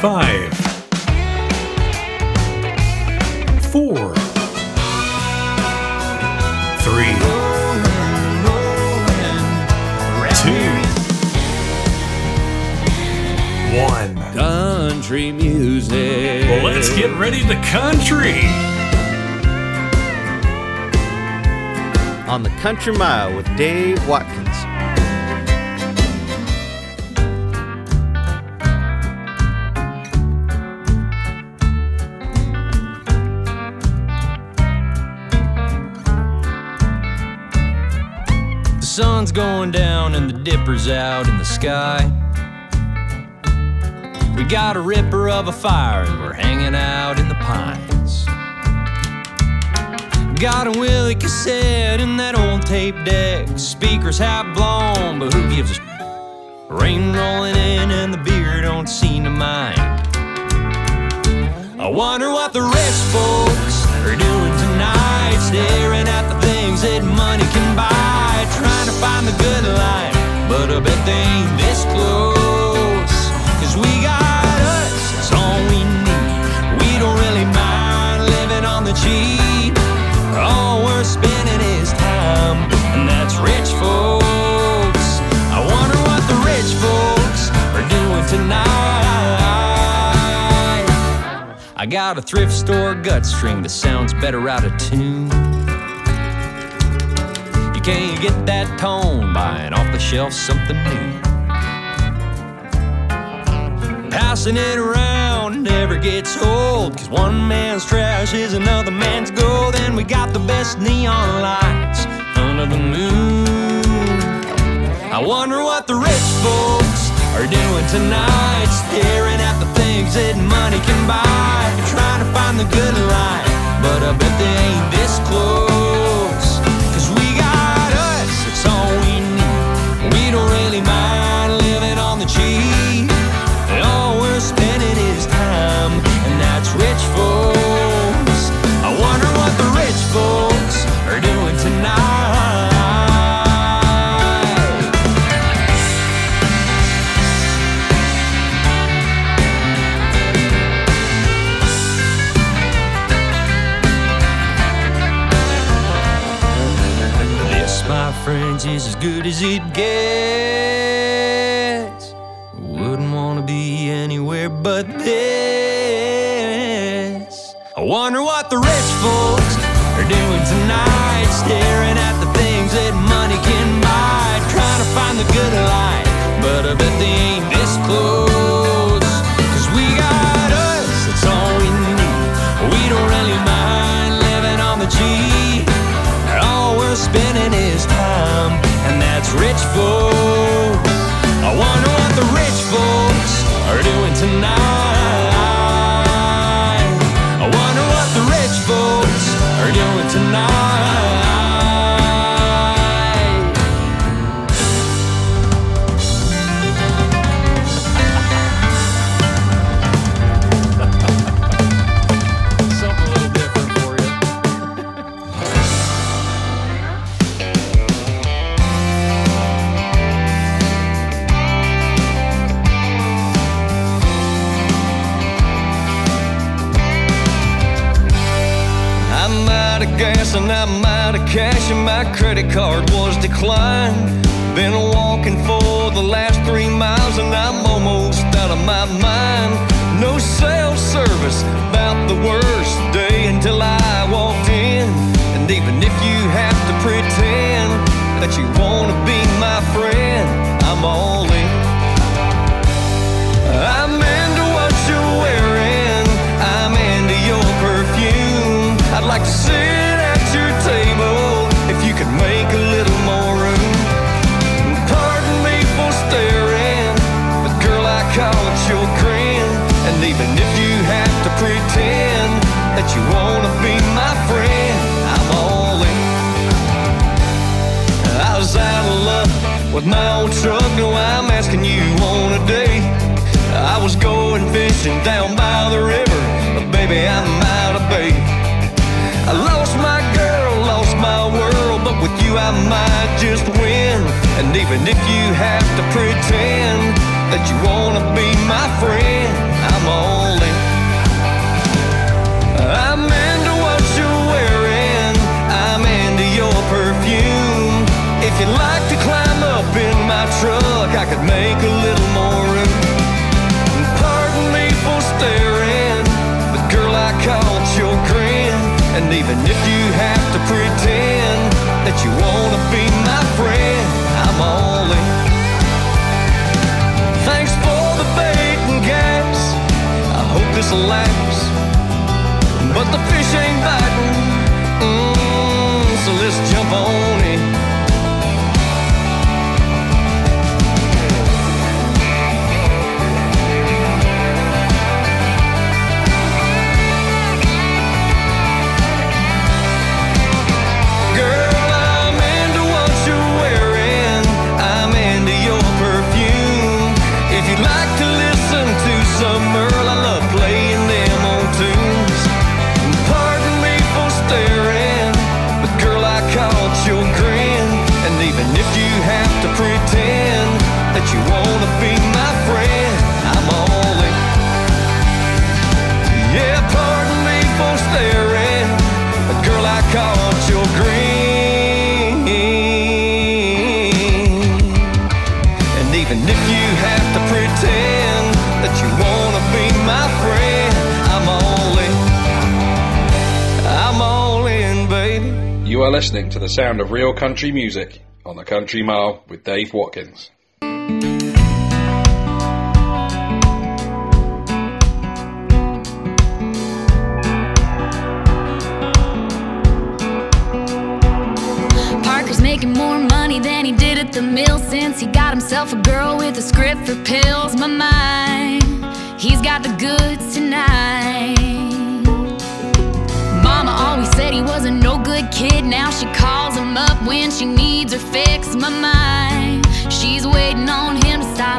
Five, four, three, two, one. Country music. Well, let's get ready to country. on the Country Mile with Dave Watkins. Going down and the dipper's out in the sky. We got a ripper of a fire and we're hanging out in the pines. Got a Willie cassette in that old tape deck. Speakers have blown, but who gives a rain rolling in and the beer don't seem to mind. I wonder what the rich folks are doing tonight, staring at the things that money can buy, find the good life. But I bet they ain't this close. Cause we got us, that's all we need. We don't really mind living on the cheap. All we're spending is time, and that's rich folks. I wonder what the rich folks are doing tonight. I got a thrift store gut string that sounds better out of tune. You can't get that tone buying off the shelf something new. Passing it around never gets old, cause one man's trash is another man's gold. And we got the best neon lights under the moon. I wonder what the rich folks are doing tonight, staring at the things that money can buy, trying to find the good life. But I bet they ain't this close. Friends, is as good as it gets. But this. I wonder what the rich folks are doing tonight, staring at the things that money can buy, trying to find the good life. But I bet they ain't this close. Cause we got us, that's all we need. We don't really mind living on the cheap. All we're spending is time, and that's rich folks. I wonder what the rich folks are doing tonight. Card my old truck. No, I'm asking you on a date. I was going fishing down by the river, but baby, I'm out of bait. I lost my girl, lost my world, but with you, I might just win. And even if you have to pretend that you wanna be my friend. listening to the sound of real country music on the Country Mile with Dave Watkins. Parker's making more money than he did at the mill since he got himself a girl with a script for pills. My mind, he's got the goods tonight. Mama always said he was a kid, now she calls him up when she needs her fix. My mind, she's waiting on him to stop.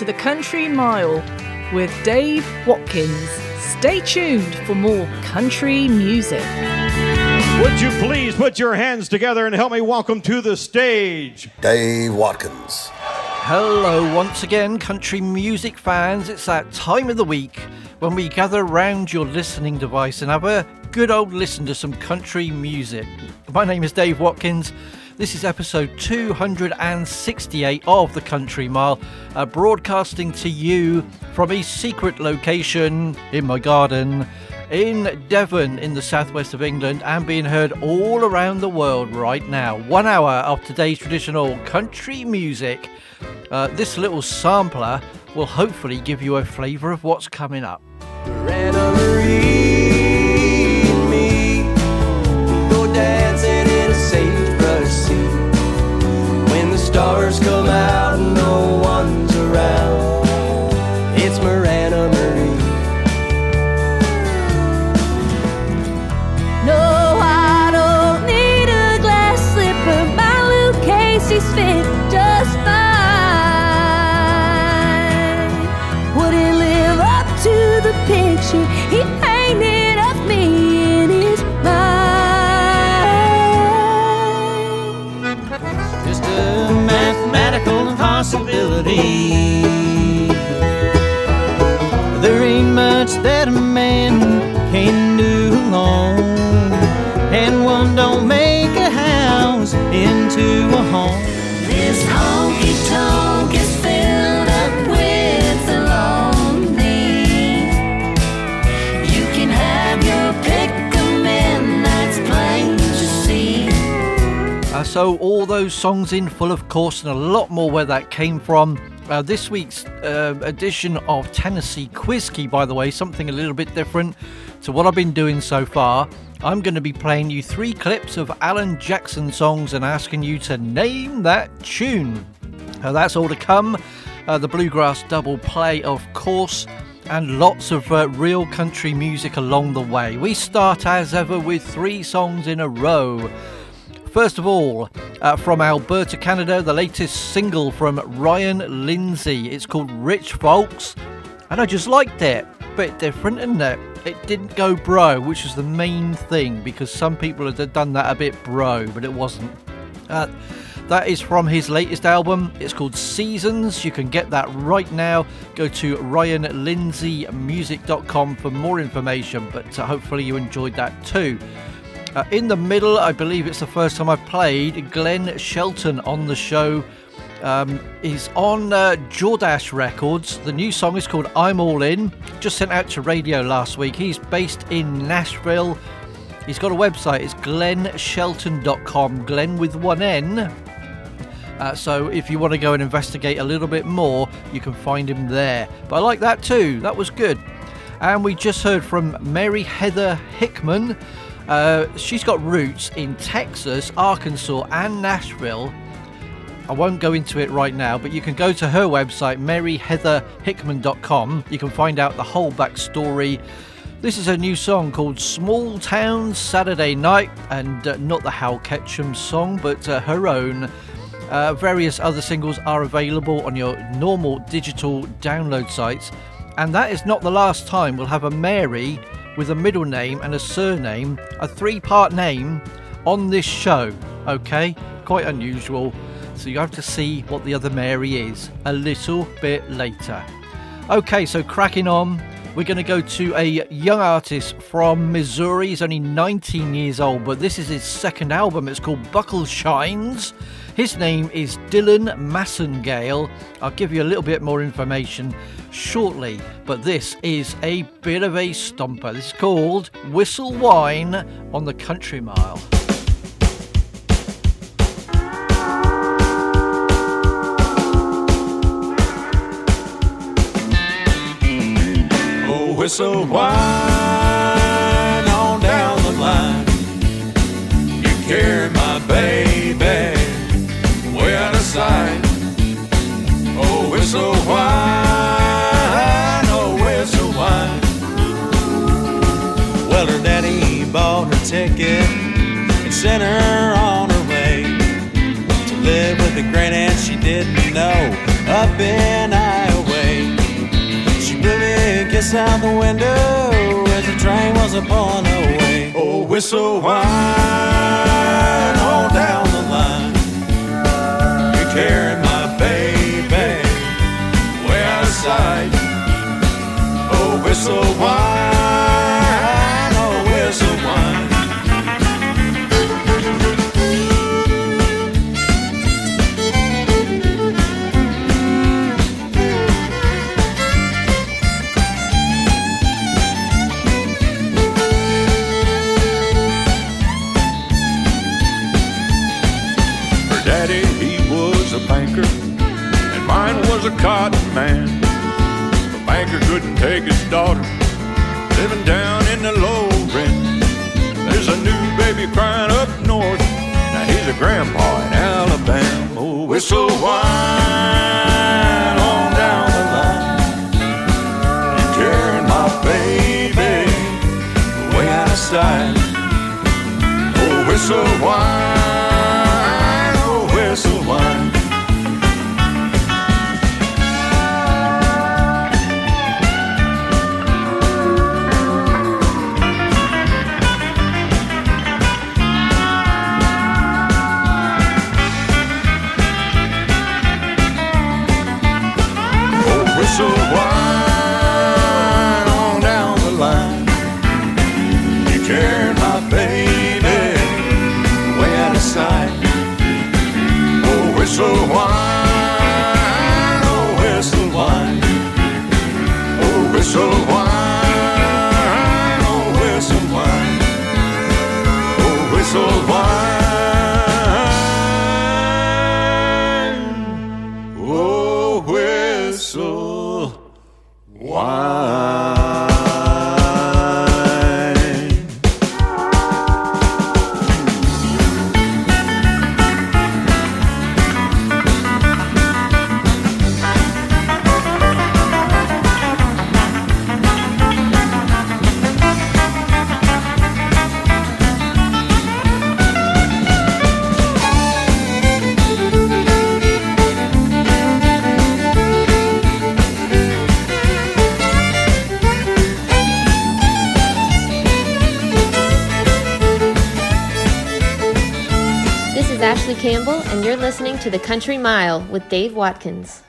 to the Country Mile with Dave Watkins. Stay tuned for more country music. Would you please put your hands together and help me welcome to the stage Dave Watkins. Hello, once again, country music fans. It's that time of the week when we gather round your listening device and have a good old listen to some country music. My name is Dave Watkins. This is episode 268 of The Country Mile, uh, broadcasting to you from a secret location in my garden in Devon in the southwest of England and being heard all around the world right now. One hour of today's traditional country music. Uh, this little sampler will hopefully give you a flavour of what's coming up. Anna stars come out and no one's around, it's Marana Marie. No, I don't need a glass slipper. My Lucchese's fit impossibility. There ain't much that a man can do alone, and one don't make a house into a home. So, all those songs in full, of course, and a lot more where that came from. Uh, this week's uh, edition of Tennessee Quiz Key, by the way, something a little bit different to what I've been doing so far. I'm going to be playing you three clips of Alan Jackson songs and asking you to name that tune. Uh, that's all to come. Uh, the Bluegrass double play, of course, and lots of uh, real country music along the way. We start as ever with three songs in a row. First of all, uh, from Alberta, Canada, the latest single from Ryan Lindsay. It's called Rich Folks, and I just liked it. Bit different, isn't it? It didn't go bro, which is the main thing because some people had done that a bit bro, but it wasn't. Uh, that is from his latest album. It's called Seasons. You can get that right now. Go to ryanlindsaymusic.com for more information, but uh, hopefully you enjoyed that too. Uh, in the middle, I believe it's the first time I've played Glen Shelton on the show. Um, he's on uh, Jordash Records. The new song is called I'm All In. Just sent out to radio last week. He's based in Nashville. He's got a website. It's glenshelton.com. Glen with one N. Uh, so if you want to go and investigate a little bit more, you can find him there. But I like that too. That was good. And we just heard from Mary Heather Hickman. Uh, she's got roots in Texas, Arkansas, and Nashville. I won't go into it right now, but you can go to her website, maryheatherhickman.com. You can find out the whole backstory. This is a new song called Small Town Saturday Night, and uh, not the Hal Ketchum song, but uh, her own. Uh, various other singles are available on your normal digital download sites. And that is not the last time we'll have a Mary with a middle name and a surname, a three part name on this show. Okay? Quite unusual. So you have to see what the other Mary is a little bit later. Okay, so cracking on. We're going to go to a young artist from Missouri. He's only 19 years old, but this is his second album. It's called Buckle Shines. His name is Dillon Massengale. I'll give you a little bit more information shortly, but this is a bit of a stomper. Is called Whistle Whine on the Country Mile. Oh, whistle whine on down the line. You carry ticket and sent her on her way to live with a great aunt she didn't know up in Iowa. She blew me a kiss out the window as the train was upon her way. Oh, whistle whine all down the line. You carry my baby way out of sight. Oh, whistle whine. cotton man. The banker couldn't take his daughter, living down in the low rent. There's a new baby crying up north. Now he's a grandpa in Alabama. Oh, whistle whine on down the line and tearing my baby way out of sight. Oh, whistle whine, oh, whistle whine. the Country Mile with Dave Watkins.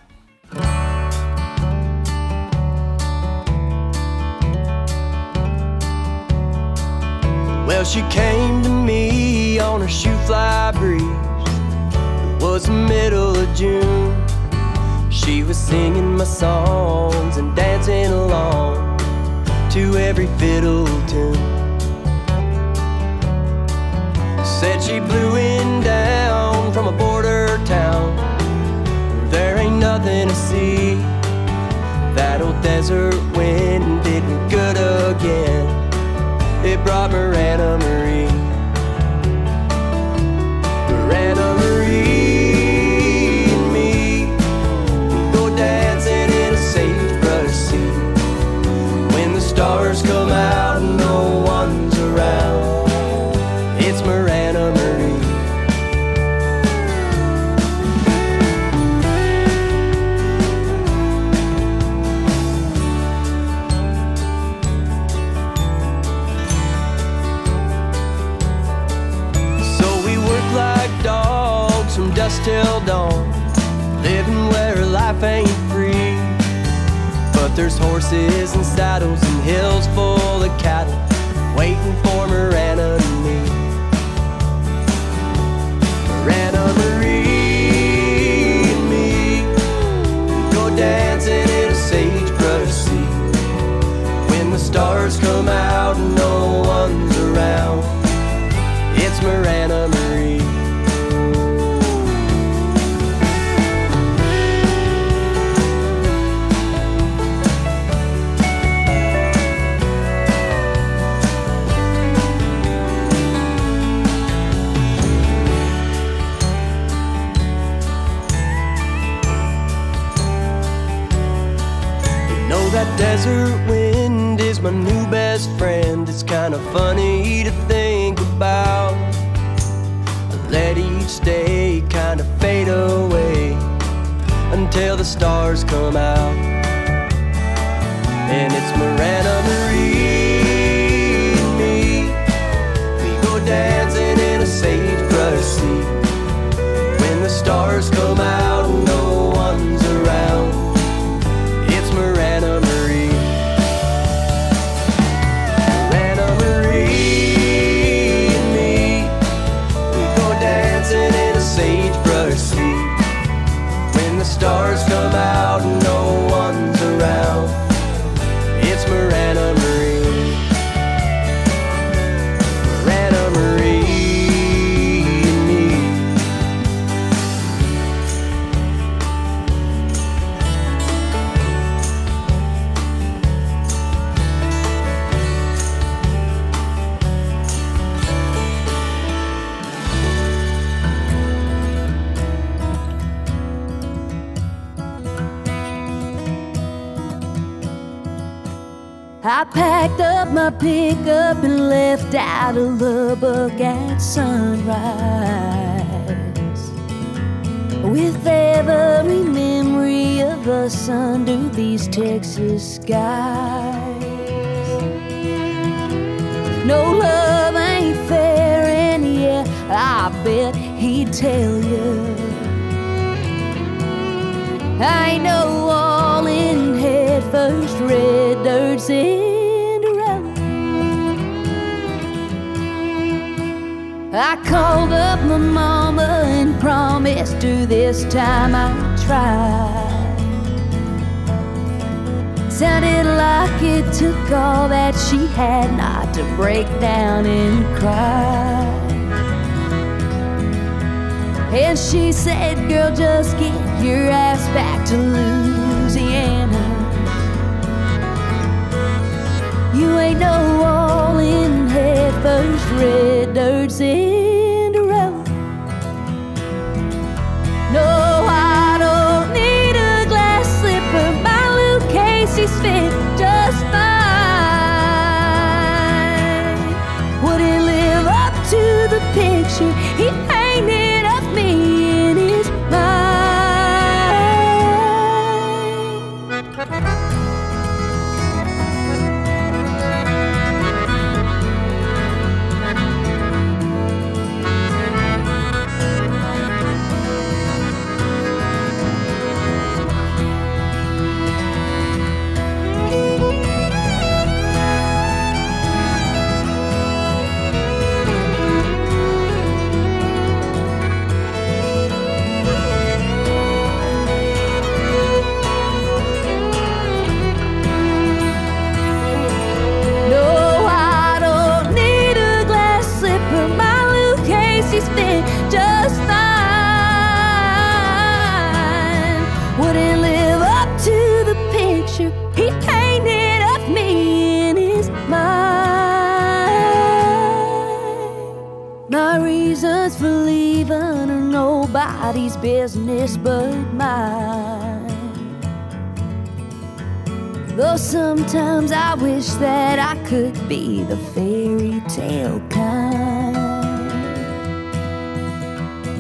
Well, she came to me on a shoe fly breeze. It was the middle of June. She was singing my songs and dancing along to every fiddle tune. Said she blew in nothing to see. That old desert wind did me good again. It brought Miranda. Up and left out of Lubbock at sunrise. With every memory of us under these Texas skies. No love ain't fair, and yeah, I bet he'd tell you. I know all in head first red dirt Cinderella. I called up my mama and promised her this time I'd try. Sounded like it took all that she had not to break down and cry. And she said, Girl, just get your ass back to Louisiana. You ain't no all in first red dirt Cinderella. No, I don't need a glass slipper. My Lucchese's fit just fine. Wouldn't live up to the picture he painted of me could be the fairy tale kind.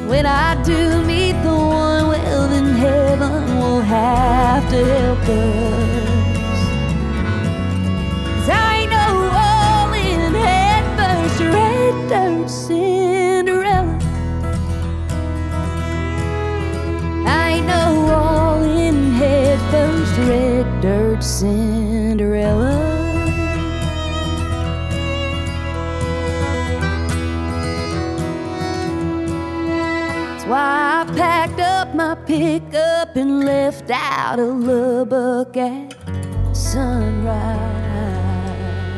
When I do meet the one, well, then heaven will have to help us. Out of Lubbock at sunrise.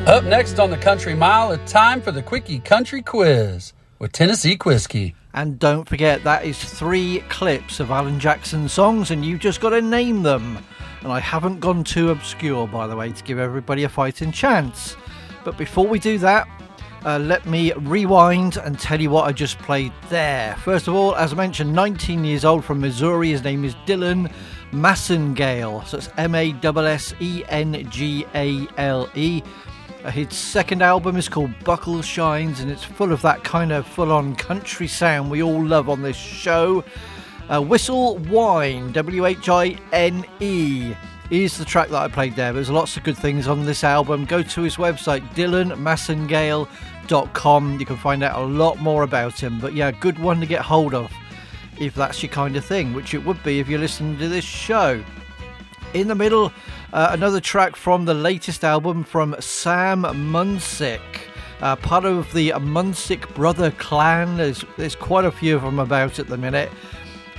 Up next on the Country Mile, it's time for the Quickie Country Quiz with Tennessee Whiskey. And don't forget, that is three clips of Alan Jackson songs, and you've just got to name them. And I haven't gone too obscure, by the way, to give everybody a fighting chance. But before we do that, uh, let me rewind and tell you what I just played there. First of all, as I mentioned, 19 years old from Missouri. His name is Dillon Massengale. So it's M A S S E N G A L E. His second album is called Buckle Shines, and it's full of that kind of full on country sound we all love on this show. Uh, Whistle Whine, W H I N E, is the track that I played there. There's lots of good things on this album. Go to his website, dillonmassengale.com. You can find out a lot more about him. But yeah, good one to get hold of if that's your kind of thing, which it would be if you're listening to this show. In the middle, uh, another track from the latest album from Sam Munsick. Uh, part of the Munsick brother clan. There's, there's quite a few of them about at the minute.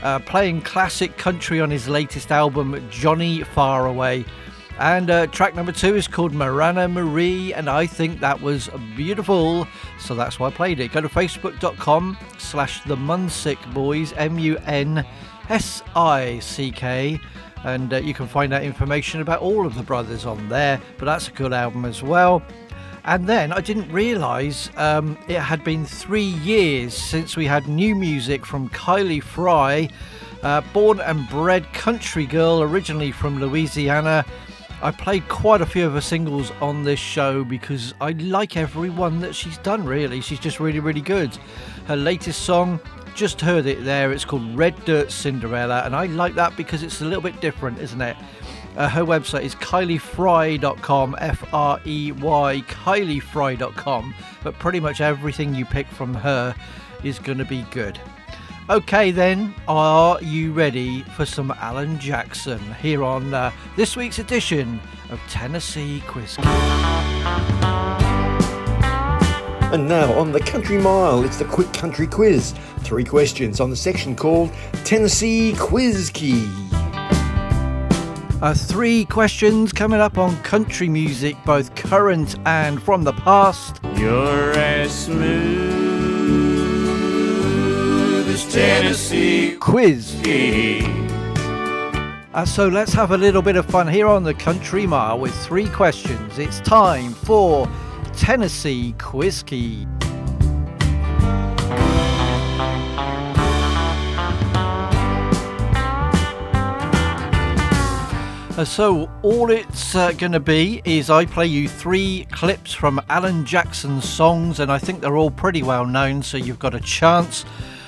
Uh, playing classic country on his latest album, Johnny Faraway. And uh, track number two is called Marana Marie, and I think that was beautiful, so that's why I played it. Go to facebook.com slash the Munsick Boys, M U N S I C K, and uh, you can find out information about all of the brothers on there. But that's a good album as well. And then I didn't realise um, it had been three years since we had new music from Kylie Frey, uh, born and bred country girl, originally from Louisiana. I played quite a few of her singles on this show because I like every one that she's done, really. She's just really, really good. Her latest song, just heard it there, it's called Red Dirt Cinderella, and I like that because it's a little bit different, isn't it? Uh, her website is kyliefrey.com, F R E Y, kyliefrey.com. But pretty much everything you pick from her is going to be good. Okay, then, are you ready for some Alan Jackson here on uh, this week's edition of Tennessee Quiz? And now on the Country Mile, it's the Quick Country Quiz. Three questions on the section called Tennessee Quiz Key. Uh, three questions coming up on country music, both current and from the past. You're as smooth as Tennessee quiz. Uh, so let's have a little bit of fun here on the Country Mile with three questions. It's time for Tennessee Quiz Key. Uh, so all it's uh, going to be is I play you three clips from Alan Jackson's songs, and I think they're all pretty well known. So you've got a chance.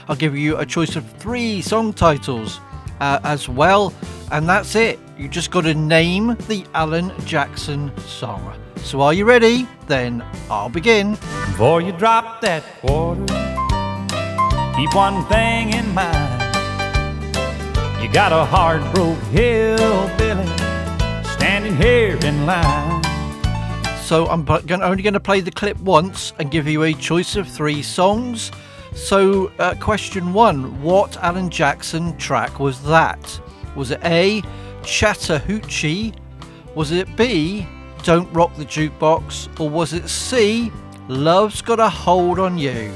I'll give you a choice of three song titles uh, as well, and that's it. You just got to name the Alan Jackson song. So are you ready? Then I'll begin. Before you drop that quarter, keep one thing in mind. You got a hard broke hillbilly standing here in line. So I'm only going to play the clip once and give you a choice of three songs. So, uh, question one What Alan Jackson track was that? Was it A, Chattahoochee? Was it B, Don't Rock the Jukebox? Or was it C, Love's Got a Hold on You?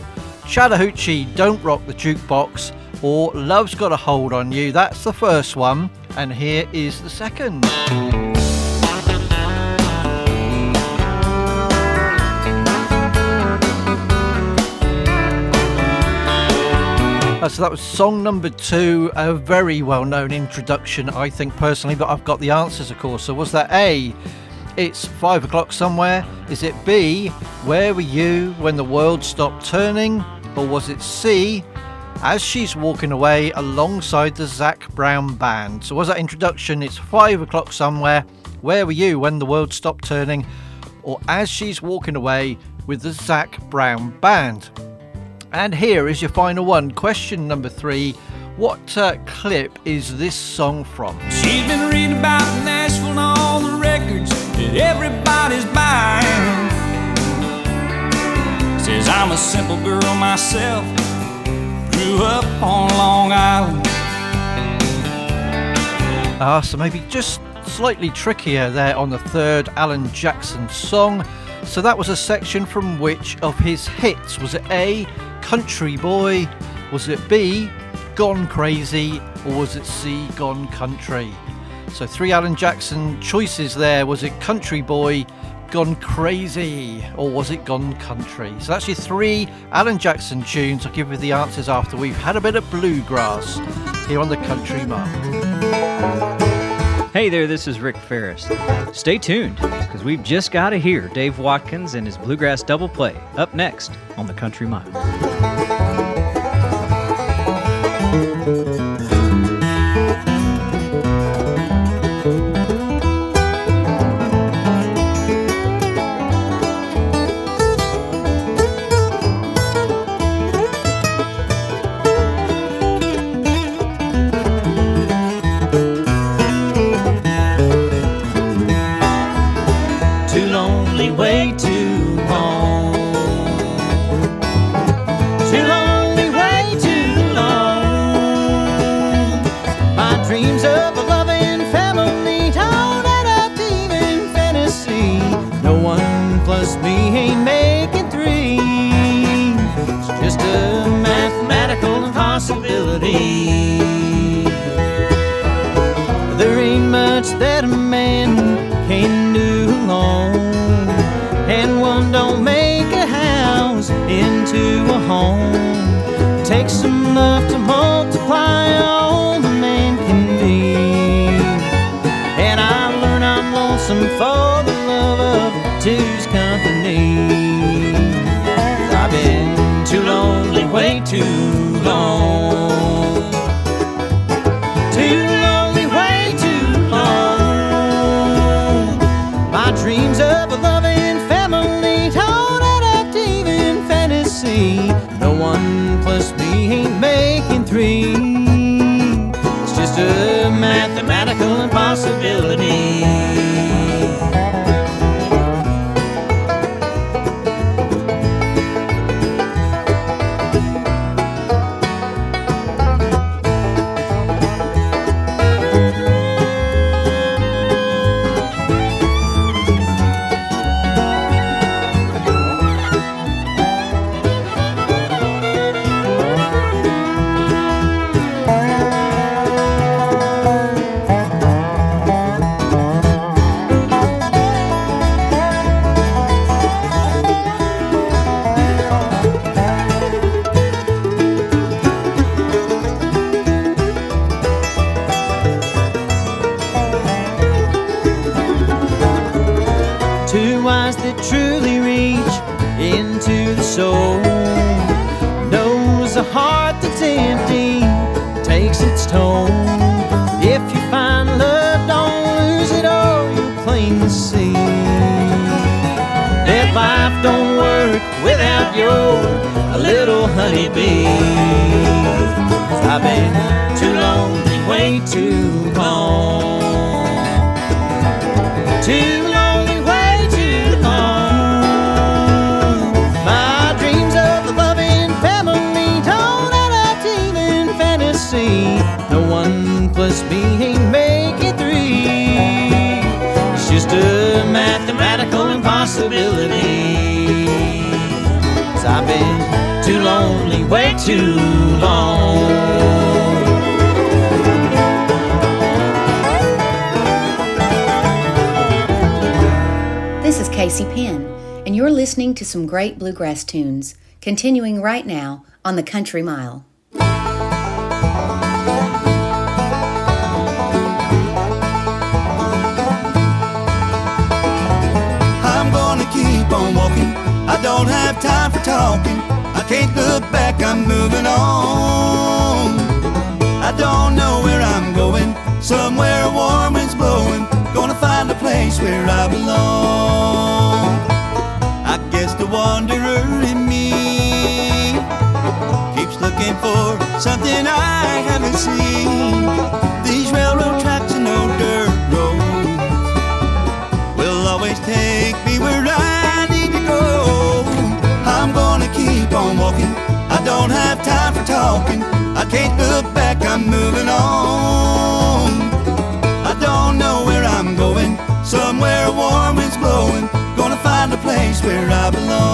Chattahoochee, Don't Rock the Jukebox, or Love's Got a Hold on You? That's the first one, and here is the second. Uh, so that was song number two, a very well known introduction, I think personally, but I've got the answers, of course. So was that A, it's five o'clock somewhere? Is it B, where were you when the world stopped turning? Or was it C, as she's walking away alongside the Zac Brown band? So was that introduction? It's five o'clock somewhere. Where were you when the world stopped turning? Or as she's walking away with the Zac Brown band? And here is your final one. Question number three. What uh, clip is this song from? She's been reading about Nashville and all the records that everybody's buying. Says I'm a simple girl myself, grew up on Long Island. Ah, so maybe just slightly trickier there on the third Alan Jackson song. So that was a section from which of his hits? Was it A, Country Boy? Was it B, Gone Crazy? Or was it C, Gone Country? So three Alan Jackson choices there. Was it Country Boy, Gone Crazy? Or was it Gone Country? So that's your three Alan Jackson tunes. I'll give you the answers after we've had a bit of bluegrass here on the Country Mile. Hey there, this is Rick Faris. Stay tuned, because we've just got to hear Dave Watkins and his Bluegrass Double Play up next on the Country Mile. Tunes, continuing right now on the Country Mile. I'm gonna keep on walking. I don't have time for talking. I can't look back, I'm moving on. I don't know where I'm going. Somewhere warm wind's blowing. Gonna find a place where I belong. Something I haven't seen. These railroad tracks and no dirt roads will always take me where I need to go. I'm gonna keep on walking. I don't have time for talking. I can't look back, I'm moving on. I don't know where I'm going. Somewhere a warm wind's blowing. Gonna find a place where I belong.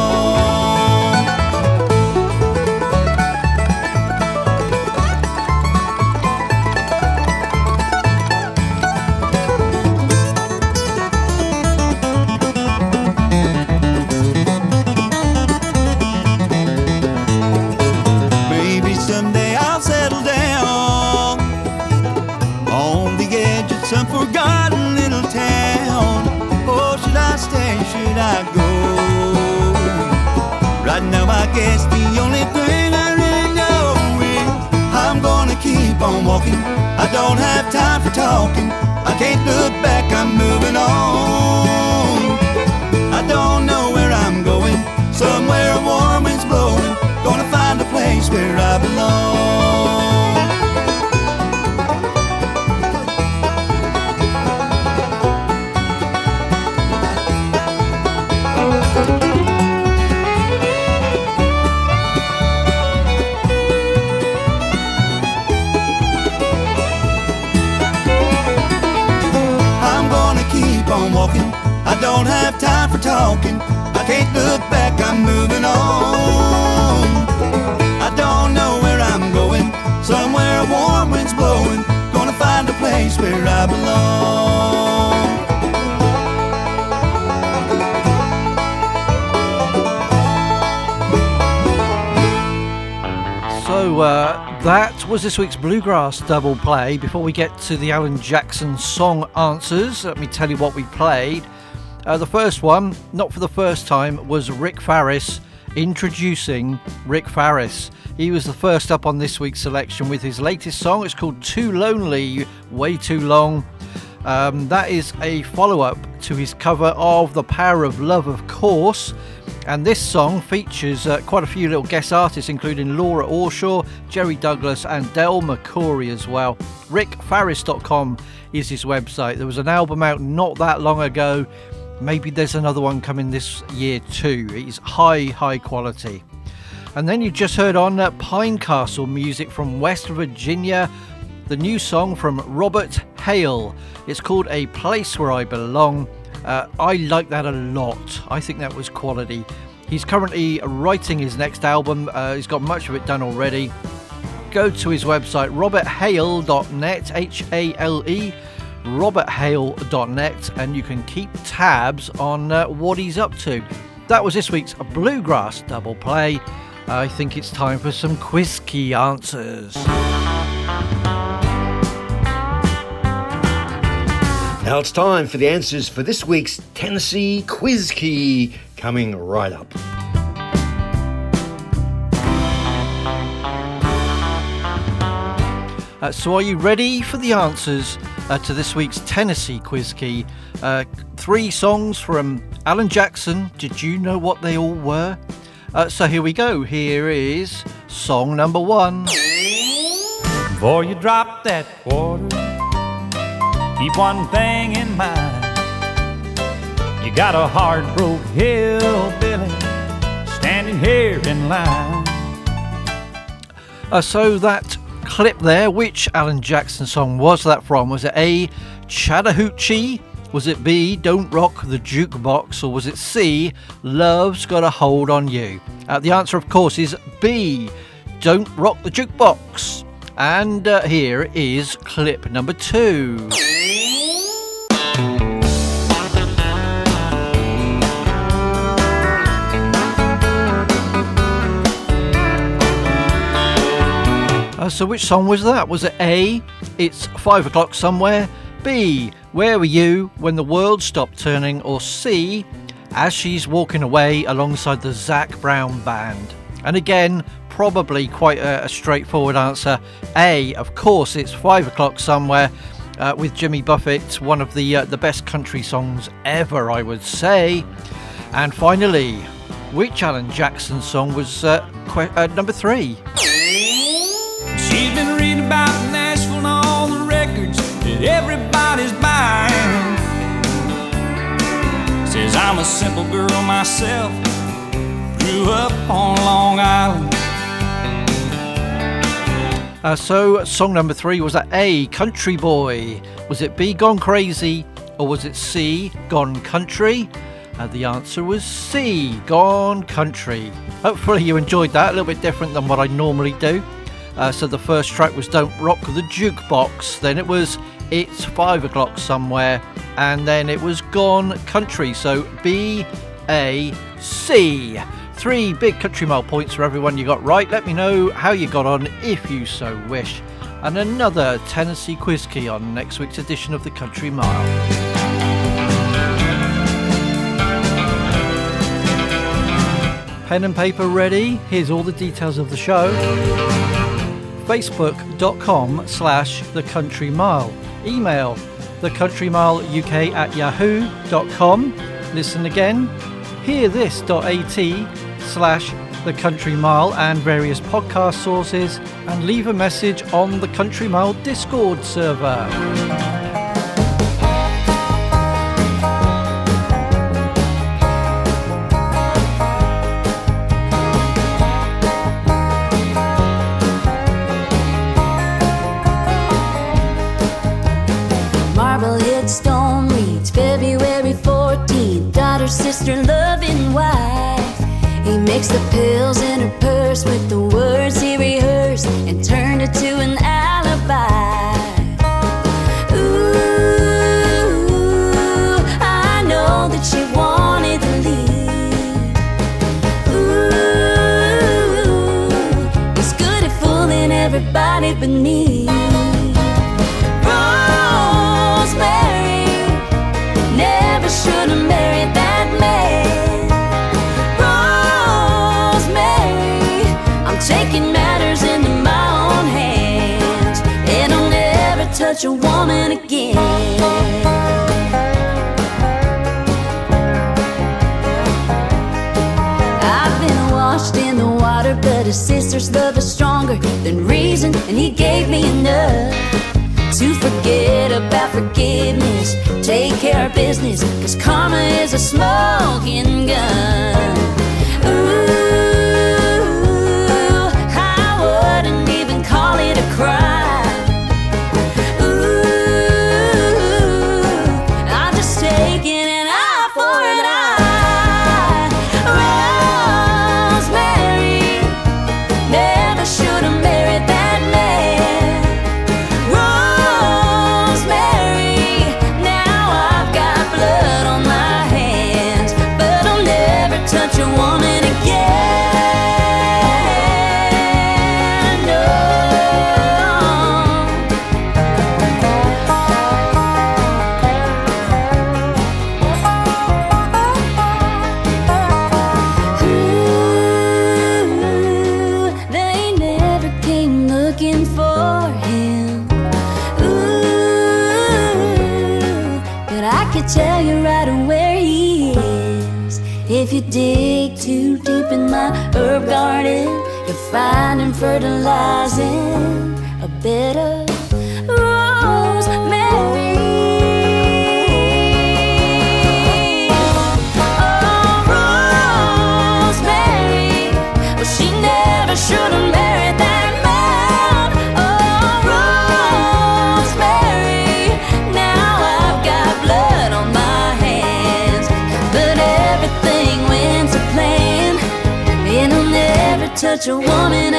Guess the only thing I really know is I'm gonna keep on walking. I don't have time for talking. I can't look back, I'm moving on. I don't know where I'm going. Somewhere a warm wind's blowing. Gonna find a place where I belong. Walking. I don't have time for talking. I can't look back, I'm moving on. I don't know where I'm going. Somewhere a warm wind's blowing. Gonna find a place where I belong. That was this week's Bluegrass double play. Before we get to the Alan Jackson song answers, let me tell you what we played. Uh, the first one, not for the first time, was Rick Faris introducing Rick Faris. He was the first up on this week's selection with his latest song. It's called Too Lonely, Way Too Long. Um, that is a follow up to his cover of The Power of Love, of course. And this song features uh, quite a few little guest artists, including Laura Orshaw, Jerry Douglas, and Del McCoury as well. RickFaris.com is his website. There was an album out not that long ago. Maybe there's another one coming this year too. It's high, high quality. And then you just heard on uh, Pine Castle music from West Virginia, the new song from Robert Hale. It's called A Place Where I Belong. Uh, I like that a lot. I think that was quality. He's currently writing his next album, uh, he's got much of it done already. Go to his website, roberthale.net, H A L E, roberthale.net, and you can keep tabs on uh, what he's up to. That was this week's Bluegrass Double Play. I think it's time for some quiz key answers. Now it's time for the answers for this week's Tennessee Quiz Key, coming right up. Uh, so, are you ready for the answers uh, to this week's Tennessee Quiz Key? Uh, three songs from Alan Jackson. Did you know what they all were? Uh, so, here we go. Here is song number one. Before you drop that quarter, keep one thing in mind. You got a hard broke hillbilly standing here in line. Uh, so, that clip there, which Alan Jackson song was that from? Was it A, Chattahoochee? Was it B, Don't Rock the Jukebox? Or was it C, Love's Got a Hold on You? Uh, the answer, of course, is B, Don't Rock the Jukebox. And uh, here is clip number two. Uh, so, which song was that? Was it A, It's Five O'Clock Somewhere? B, Where Were You When the World Stopped Turning? Or C, As She's Walking Away alongside the Zac Brown Band? And again, probably quite a, a straightforward answer. A, of course, it's Five O'Clock Somewhere. Uh, with Jimmy Buffett, one of the uh, the best country songs ever, I would say. And finally, which Alan Jackson song was uh, que- uh, number three? She's been reading about Nashville and all the records that everybody's buying. Says I'm a simple girl myself, grew up on Long Island. Uh, so, song number three was that A, Country Boy? Was it B, Gone Crazy? Or was it C, Gone Country? Uh, the answer was C, Gone Country. Hopefully, you enjoyed that, a little bit different than what I normally do. Uh, so, the first track was Don't Rock the Jukebox, then it was It's Five O'Clock Somewhere, and then it was Gone Country. So, B, A, C. Three big country mile points for everyone you got right. Let me know how you got on if you so wish. And another Tennessee quiz key on next week's edition of the Country Mile. Pen and paper ready? Here's all the details of the show. Facebook.com slash The Country Mile. Email thecountrymileuk at yahoo.com. Listen again. Hearthis.at slash The Country Mile and various podcast sources. And leave a message on the Country Mile Discord server. Marblehead Stone meets February 14th. Daughter, sister, loving. Mixed the pills in her purse with the words he rehearsed and turned it to an alibi. Ooh, I know that she wanted to leave. Ooh, he's good at fooling everybody but me. Touch a woman again. I've been washed in the water, but a sister's love is stronger than reason, and he gave me enough to forget about forgiveness. Take care of business, cause karma is a smoking gun. Fertilizing a bed of rosemary. Oh, Rosemary. She never should have married that man. Oh, Rosemary. Now I've got blood on my hands. But everything went to plan. And I'll never touch a woman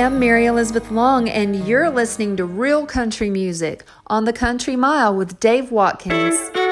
I'm Mary Elizabeth Long, and you're listening to Real Country Music on the Country Mile with Dave Watkins.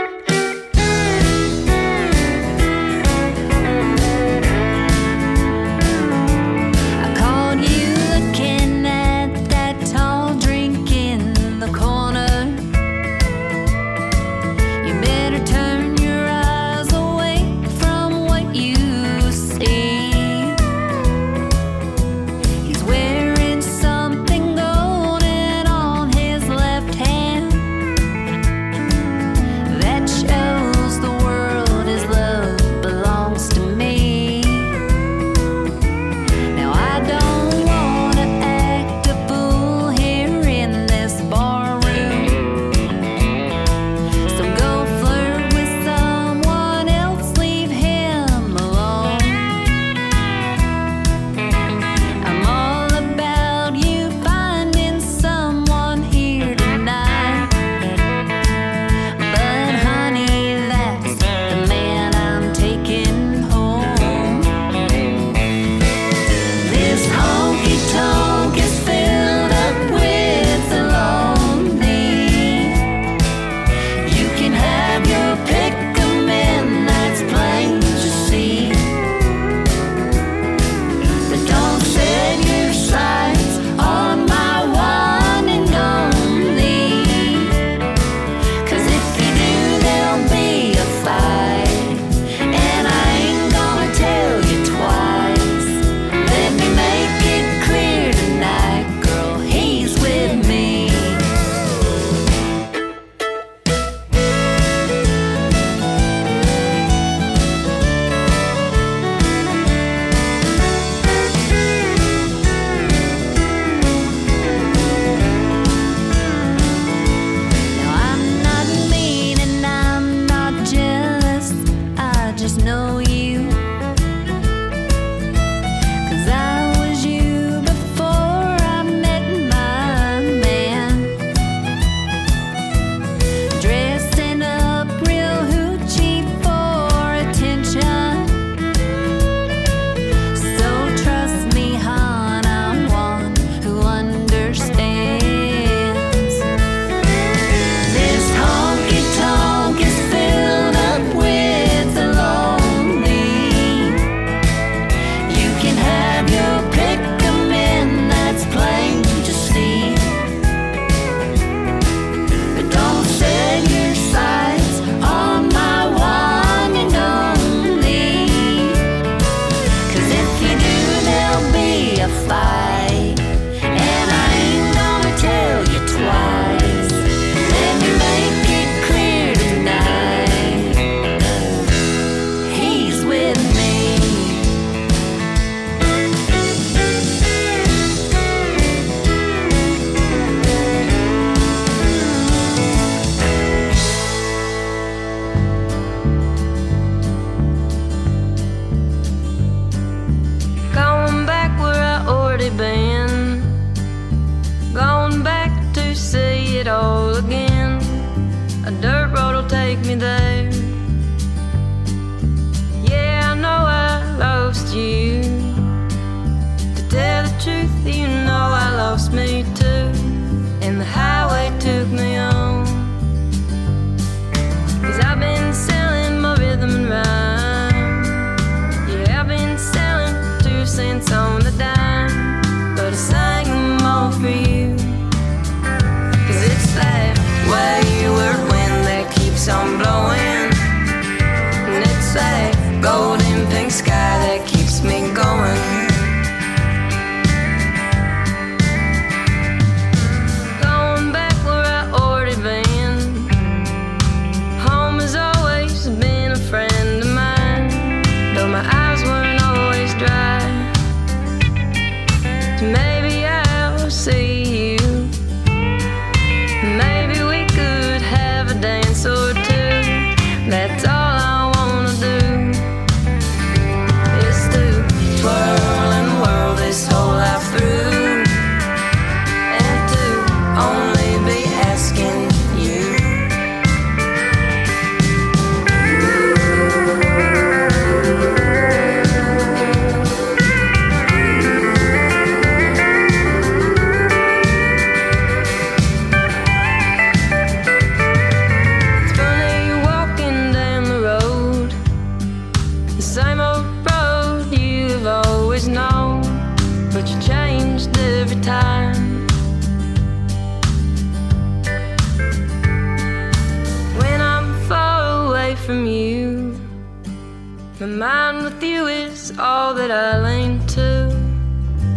My mind with you is all that I lean to.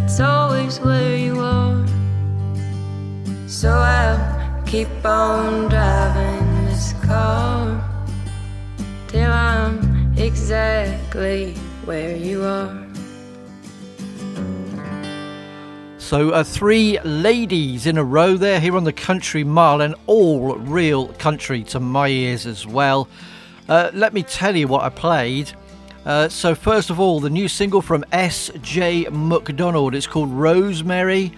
It's always where you are. So I'll keep on driving this car till I'm exactly where you are. So, uh, three ladies in a row there here on the Country Mile, and all real country to my ears as well. Uh, let me tell you what I played. Uh, so, first of all, the new single from S.J. McDonald. It's called Rosemary,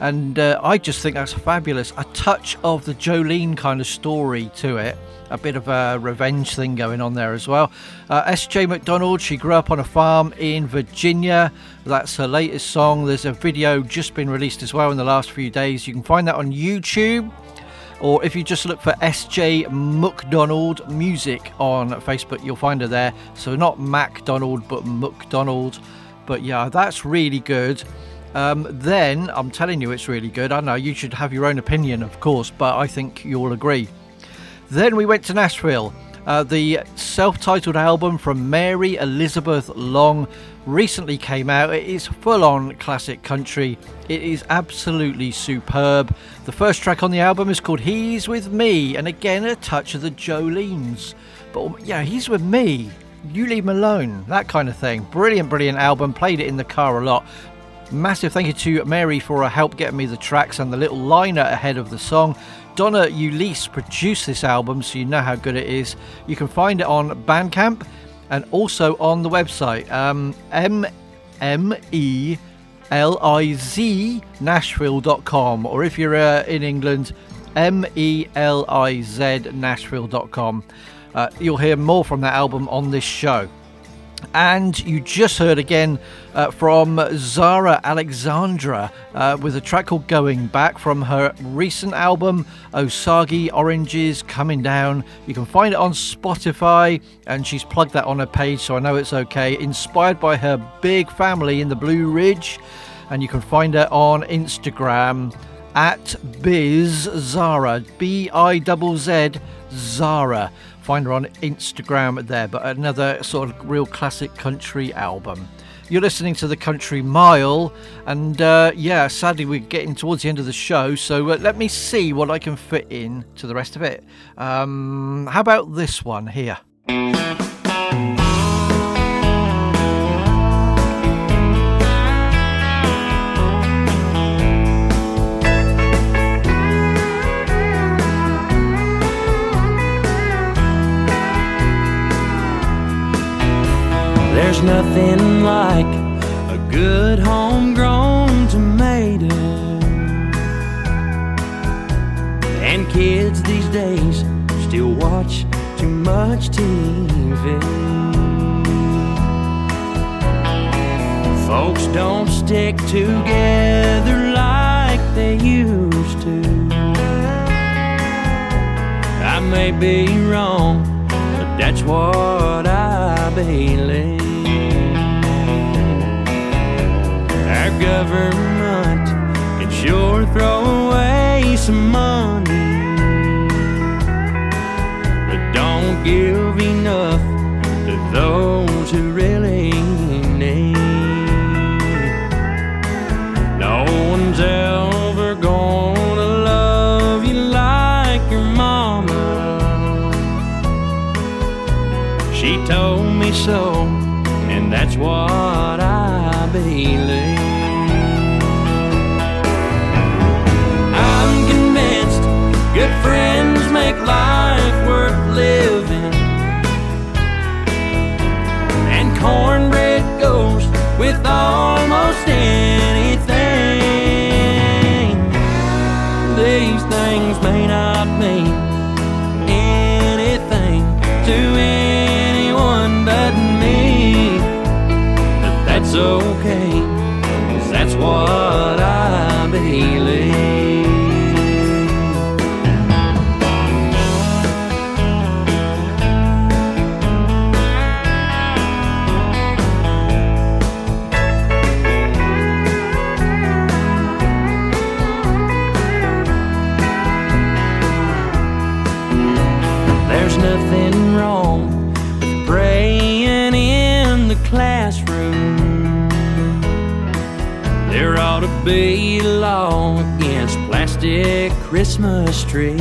and uh, I just think that's fabulous. A touch of the Jolene kind of story to it. A bit of a revenge thing going on there as well. Uh, S.J. McDonald, she grew up on a farm in Virginia. That's her latest song. There's a video just been released as well in the last few days. You can find that on YouTube or if you just look for SJ McDonald Music on Facebook, you'll find her there. So not MacDonald, but McDonald. But yeah, that's really good. Um, then I'm telling you, it's really good. I know you should have your own opinion, of course, but I think you'll agree. Then we went to Nashville. Uh, the self titled album from Mary Elizabeth Long recently came out. It is full on classic country. It is absolutely superb. The first track on the album is called He's With Me, and again, a touch of the Jolenes. But yeah, he's with me. You leave him alone. That kind of thing. Brilliant, brilliant album. Played it in the car a lot. Massive thank you to Mary for her help getting me the tracks and the little liner ahead of the song. Donna Ulisse produced this album, so you know how good it is. You can find it on Bandcamp and also on the website um, M M E L I Z Nashville.com, or if you're uh, in England, M E L I Z Nashville.com. Uh, you'll hear more from that album on this show. And you just heard again uh, from Zara Alexandra uh, with a track called Going Back from her recent album Osage Oranges Coming Down. You can find it on Spotify, and she's plugged that on her page, so I know it's okay. Inspired by her big family in the Blue Ridge, and you can find her on Instagram at Biz Zara, B I Z Z Zara. Find her on Instagram there, but another sort of real classic country album. You're listening to the Country Mile, and uh, yeah, sadly we're getting towards the end of the show, so uh, let me see what I can fit in to the rest of it. Um, how about this one here? There's nothing like a good homegrown tomato. And kids these days still watch too much TV. Folks don't stick together like they used to. I may be wrong, but that's what I believe. Government. Can sure throw away some money, Christmas trees.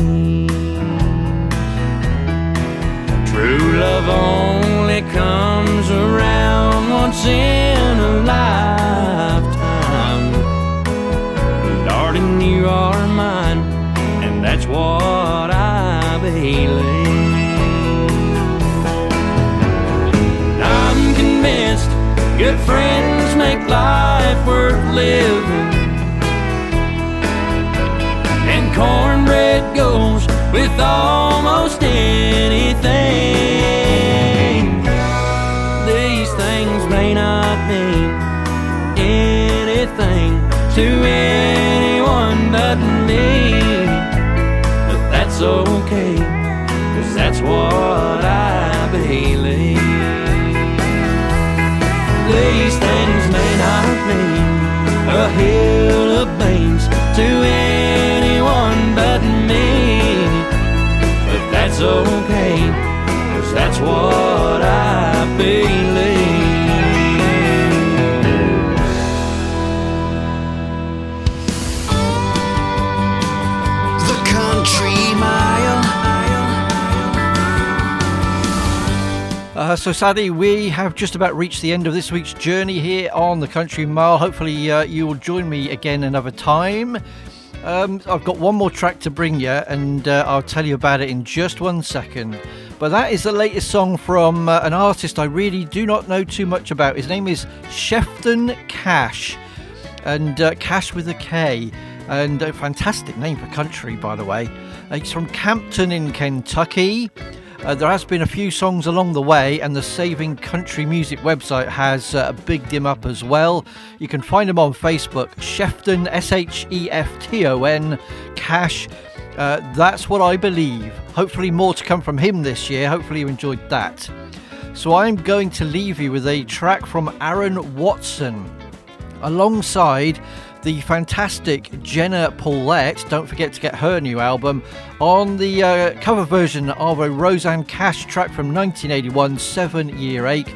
True love only comes around once in a lifetime. Darling, you are mine, and that's what I believe. I'm convinced good friends make life worth living. Goes with almost anything. These things may not mean anything to anyone but me. But that's okay, cause that's what I believe. These things may not mean a hill of beans to anyone okay, cause that's what I believe. The Country Mile. Uh, so sadly, we have just about reached the end of this week's journey here on the Country Mile. Hopefully, uh, you will join me again another time. Um, I've got one more track to bring you, and uh, I'll tell you about it in just one second. But that is the latest song from uh, an artist I really do not know too much about. His name is Shefton Kash, and uh, Kash with a K, and a fantastic name for country, by the way. Uh, he's from Campton in Kentucky. Uh, there has been a few songs along the way, and the Saving Country Music website has uh, bigged him up as well. You can find him on Facebook, Shefton, S H E F T O N, Kash. Uh, that's what I believe. Hopefully, more to come from him this year. Hopefully, you enjoyed that. So, I'm going to leave you with a track from Aaron Watson alongside the fantastic Jenna Paulette. Don't forget to get her new album on the uh, cover version of a Rosanne Cash track from 1981, Seven Year Ache.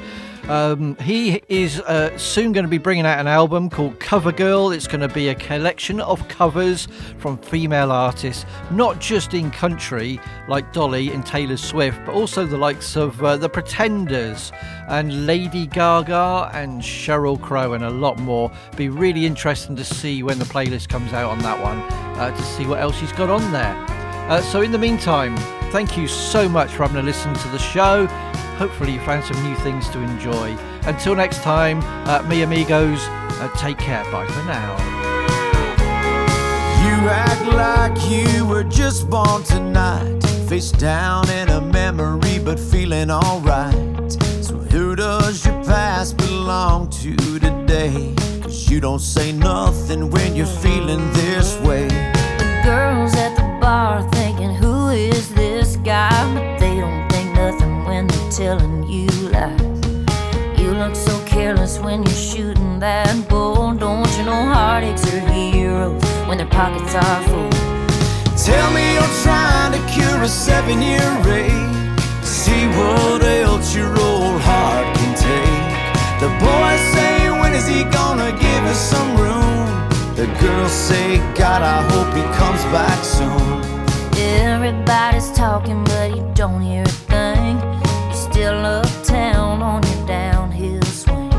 Um, he is uh, soon going to be bringing out an album called Cover Girl. It's going to be a collection of covers from female artists, not just in country like Dolly and Taylor Swift, but also the likes of uh, The Pretenders and Lady Gaga and Sheryl Crow and a lot more. Be really interesting to see when the playlist comes out on that one uh, to see what else he's got on there. Uh, so, in the meantime, thank you so much for having a listen to the show. Hopefully, you found some new things to enjoy. Until next time, uh, me amigos, uh, take care. Bye for now. You act like you were just born tonight. Face down in a memory, but feeling alright. So, who does your past belong to today? Cause you don't say nothing when you're feeling this way. The at thinking, who is this guy? But they don't think nothing when they're telling you lies. You look so careless when you're shooting that bull. Don't you know heartaches are heroes when their pockets are full? Tell me you're trying to cure a seven year ache. See what else your old heart can take. The boys say, when is he gonna give us some room? The girls say, God, I hope he comes back soon. Everybody's talking, but you don't hear a thing. You're still uptown on your downhill swing.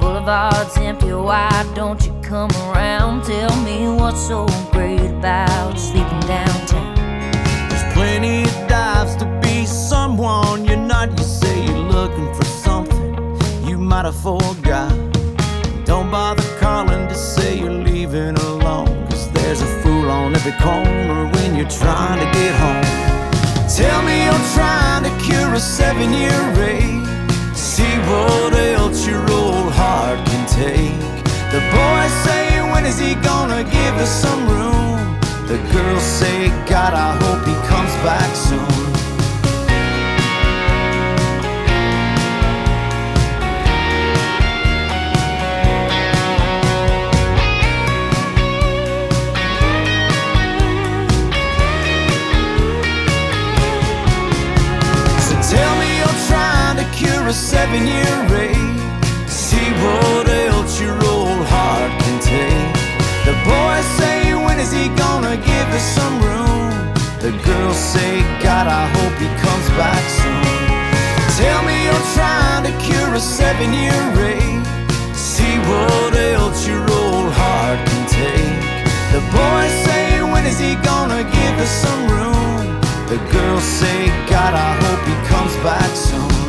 Boulevard's empty, why don't you come around? Tell me what's so great about sleeping downtown. There's plenty of dives to be someone you're not. You say you're looking for something you might have every corner when you're trying to get home. Tell me you're trying to cure a seven year ache. See what else your old heart can take. The boys say, when is he gonna give us some room? The girls say, God, I hope he comes back soon. seven-year rate. See what else your old heart can take. The boys say, when is he gonna give us some room? The girls say, God, I hope he comes back soon. Tell me you're trying to cure a seven-year rate. See what else your old heart can take. The boys say, when is he gonna give us some room? The girls say, God, I hope he comes back soon.